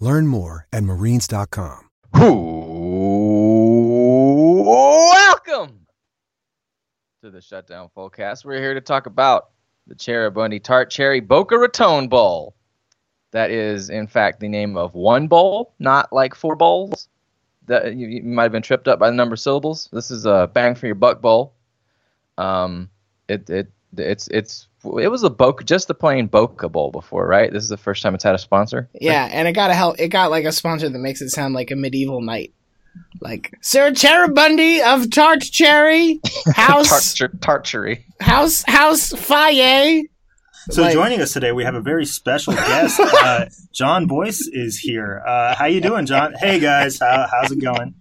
Learn more at marines.com. Welcome to the Shutdown Fullcast. We're here to talk about the Cheribundi Tart Cherry Boca Raton Bowl. That is, in fact, the name of one bowl, not like four bowls. That you, you might have been tripped up by the number of syllables. This is a bang for your buck bowl. Um, it it it's it's it was a Boca, just the plain Boca Bowl before, right? This is the first time it's had a sponsor. Yeah, and it got a help. It got like a sponsor that makes it sound like a medieval knight, like Sir Cheribundi of Tart Cherry House Tart- Tarchery. House House Faye. So Like- joining us today, we have a very special guest. Uh, Jon Bois is here. Uh, how you doing, Jon? Hey guys, how, how's it going?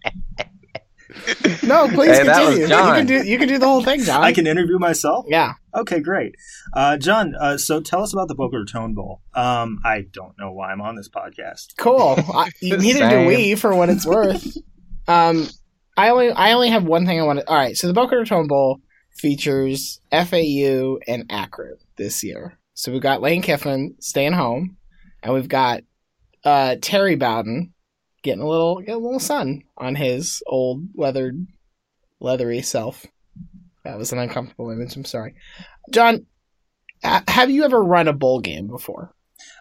No, please Hey, continue. You can do you can do the whole thing, Jon. I can interview myself. Yeah. Okay, great. Uh, Jon, uh, so tell us about the Boca Raton Bowl. Um, I don't know why I'm on this podcast. Cool. I, neither do we, for what it's worth. um, I only I only have one thing I want to. All right, so the Boca Raton Bowl features FAU and Akron this year. So we've got Lane Kiffin staying home, and we've got uh, Terry Bowden getting a little getting a little sun on his old weathered, leathery self. That was an uncomfortable image. I'm sorry, Jon. Have you ever run a bowl game before?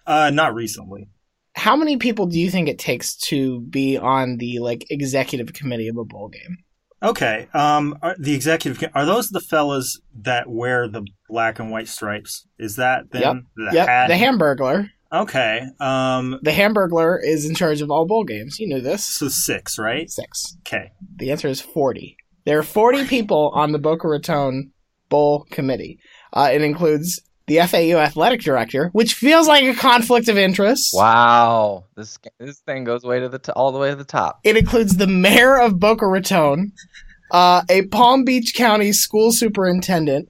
Uh, not recently. how many people do you think it takes to be on the like executive committee of a bowl game? Okay. Um, are the executive are those the fellas that wear the black and white stripes? Is that them? The yep, hat? the Hamburglar. Okay. Um, The Hamburglar is in charge of all bowl games. You knew this. so six, right? Six. Okay. The answer is forty. There are forty people on the Boca Raton Bowl committee. Uh, it includes the FAU athletic director, which feels like a conflict of interest. Wow, this this thing goes way to the t- all the way to the top. It includes the mayor of Boca Raton, uh, a Palm Beach County school superintendent,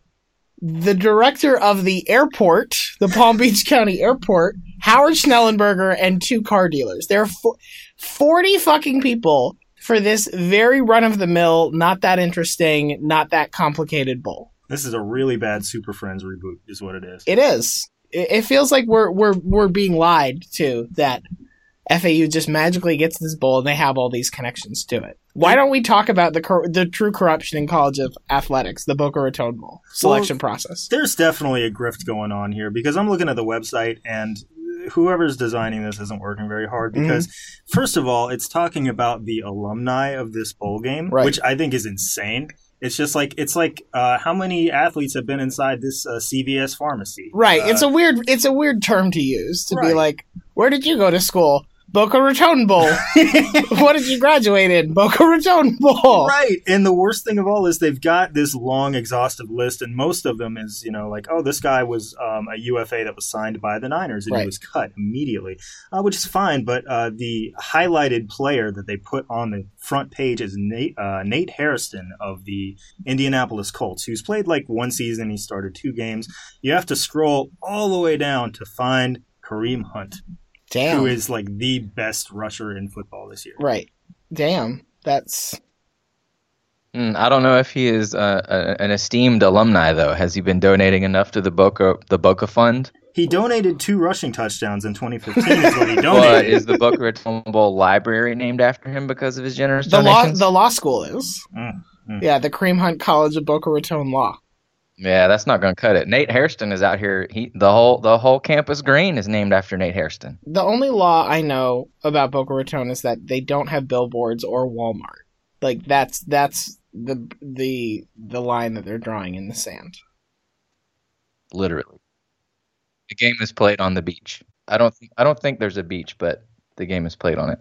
the director of the airport, the Palm Beach County airport, Howard Schnellenberger, and two car dealers. There are fo- 40 fucking people for this very run of the mill, not that interesting, not that complicated bowl. This is a really bad Super Friends reboot, is what it is. It is. It, feels like we're we're we're being lied to that FAU just magically gets this bowl and they have all these connections to it. Why don't we talk about the cor- the true corruption in college of athletics, the Boca Raton Bowl selection process? There's definitely a grift going on here because I'm looking at the website and whoever's designing this isn't working very hard Mm-hmm. because first of all, it's talking about the alumni of this bowl game, Right. which I think is insane. It's just like it's like uh, how many athletes have been inside this uh, CVS pharmacy? Right. Uh, it's a weird it's a weird term to use to be like, where did you go to school? Boca Raton Bowl. what did you graduate in? Boca Raton Bowl. Right. And the worst thing of all is they've got this long, exhaustive list, and most of them is, you know, like, oh, this guy was um, a UFA that was signed by the Niners, and Right. he was cut immediately, uh, which is fine. But uh, the highlighted player that they put on the front page is Nate, uh, Nate Hairston of the Indianapolis Colts, who's played like one season. He started two games. You have to scroll all the way down to find Kareem Hunt, Damn. who is like the best rusher in football this year. Right. Damn. That's Mm, I don't know if he is uh, a, an esteemed alumni though. Has he been donating enough to the Boca the Boca Fund? He donated two rushing touchdowns in 2015. is what he But donated. is the Boca Raton Bowl library named after him because of his generous the law. donations? The law school is. Mm, mm. Yeah, the Kareem Hunt College of Boca Raton Law. Yeah, that's not going to cut it. Nate Hairston is out here. He the whole the whole campus green is named after Nate Hairston. The only law I know about Boca Raton is that they don't have billboards or Walmart. Like that's that's the the the line that they're drawing in the sand. Literally, the game is played on the beach. I don't think I don't think there's a beach, but the game is played on it.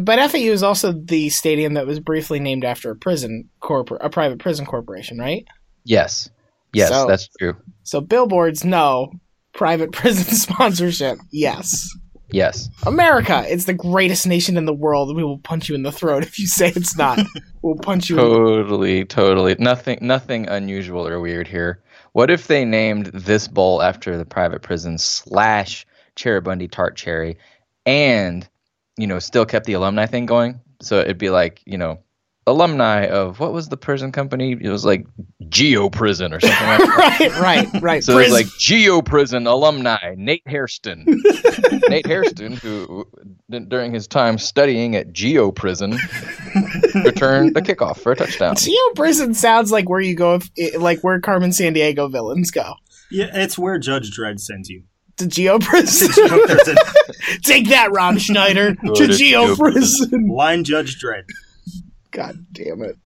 But FAU is also the stadium that was briefly named after a prison corpor- a private prison corporation, right? Yes, yes, So- that's true. So billboards, no. Private prison sponsorship, yes. Yes, America, it's the greatest nation in the world. We will punch you in the throat if you say it's not. we'll punch you. In totally, totally. Nothing, nothing unusual or weird here. What if they named this bowl after the private prison slash Cheribundi Tart Cherry, and you know still kept the alumni thing going? So it'd be like you know alumni of what was the prison company? It was like Geo Prison or something like that. right, right, right. So it's Pris- like Geo Prison alumni Nate Hairston. Nate Hairston, who during his time studying at Geo Prison, returned the kickoff for a touchdown. Geo Prison sounds like where you go, if, like where Carmen Sandiego villains go. Yeah, it's where Judge Dredd sends you. To Geo Prison. To Geo Prison. Take that, Ron Schneider. Go to to Geo Geo Prison. Line Judge Dredd. God damn it.